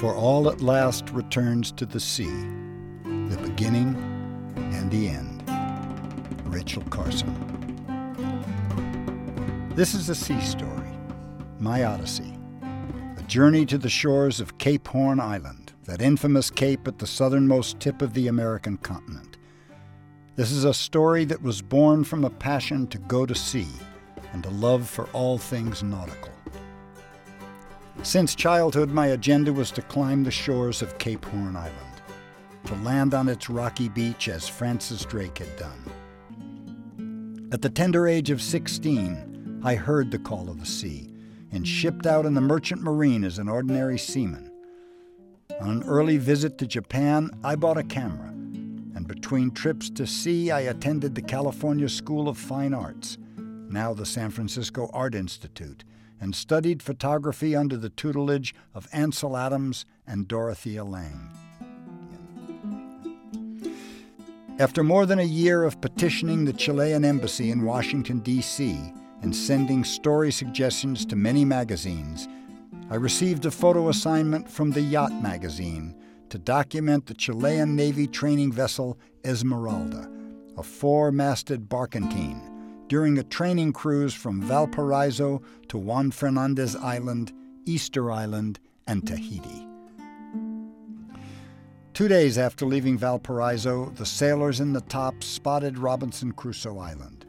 for all at last returns to the sea, the beginning and the end. Rachel Carson. This is a sea story, my odyssey, a journey to the shores of Cape Horn Island, that infamous cape at the southernmost tip of the American continent. This is a story that was born from a passion to go to sea and a love for all things nautical. Since childhood, my agenda was to climb the shores of Cape Horn Island, to land on its rocky beach as Francis Drake had done. At the tender age of 16, I heard the call of the sea and shipped out in the merchant marine as an ordinary seaman. On an early visit to Japan, I bought a camera, and between trips to sea, I attended the California School of Fine Arts, now the San Francisco Art Institute, and studied photography under the tutelage of Ansel Adams and Dorothea Lange. After more than a year of petitioning the Chilean embassy in Washington, D.C., and sending story suggestions to many magazines, I received a photo assignment from the Yacht magazine to document the Chilean Navy training vessel Esmeralda, a four masted barkentine during a training cruise from Valparaiso to Juan Fernandez Island, Easter Island, and Tahiti. Two days after leaving Valparaiso, the sailors in the top spotted Robinson Crusoe Island.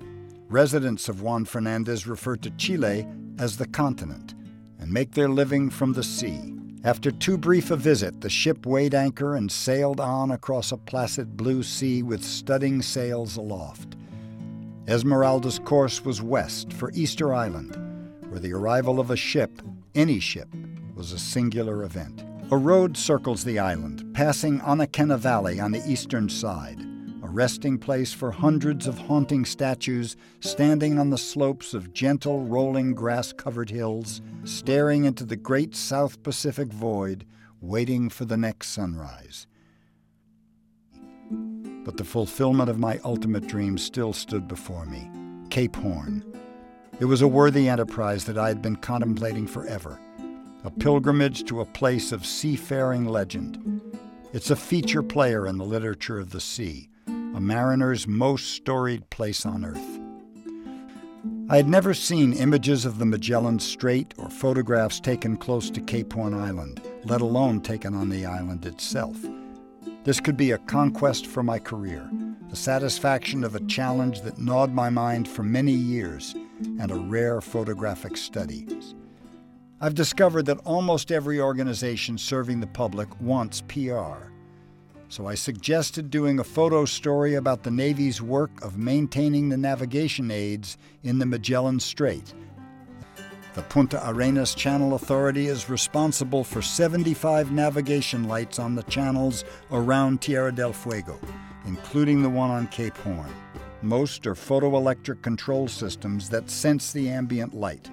Residents of Juan Fernandez refer to Chile as the continent and make their living from the sea. After too brief a visit, the ship weighed anchor and sailed on across a placid blue sea with studding sails aloft. Esmeralda's course was west for Easter Island, where the arrival of a ship, any ship, was a singular event. A road circles the island, passing Anakena Valley on the eastern side, a resting place for hundreds of haunting statues standing on the slopes of gentle, rolling, grass covered hills, staring into the great South Pacific void, waiting for the next sunrise but the fulfillment of my ultimate dream still stood before me Cape Horn. It was a worthy enterprise that I had been contemplating forever, a pilgrimage to a place of seafaring legend. It's a feature player in the literature of the sea, a mariner's most storied place on earth. I had never seen images of the Magellan Strait or photographs taken close to Cape Horn Island, let alone taken on the island itself. This could be a conquest for my career, the satisfaction of a challenge that gnawed my mind for many years, and a rare photographic study. I've discovered that almost every organization serving the public wants PR. So I suggested doing a photo story about the Navy's work of maintaining the navigation aids in the Magellan Strait the Punta Arenas Channel Authority is responsible for 75 navigation lights on the channels around Tierra del Fuego, including the one on Cape Horn. Most are photoelectric control systems that sense the ambient light.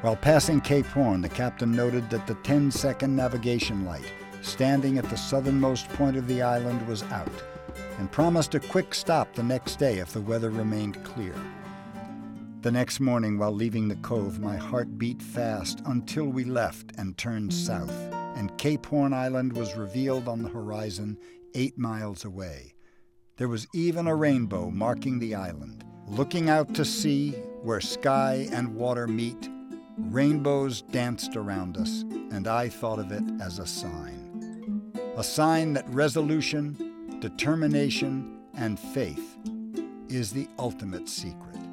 While passing Cape Horn, the captain noted that the 10 second navigation light, standing at the southernmost point of the island, was out, and promised a quick stop the next day if the weather remained clear. The next morning, while leaving the cove, my heart beat fast until we left and turned south, and Cape Horn Island was revealed on the horizon eight miles away. There was even a rainbow marking the island. Looking out to sea, where sky and water meet, rainbows danced around us, and I thought of it as a sign. A sign that resolution, determination, and faith is the ultimate secret.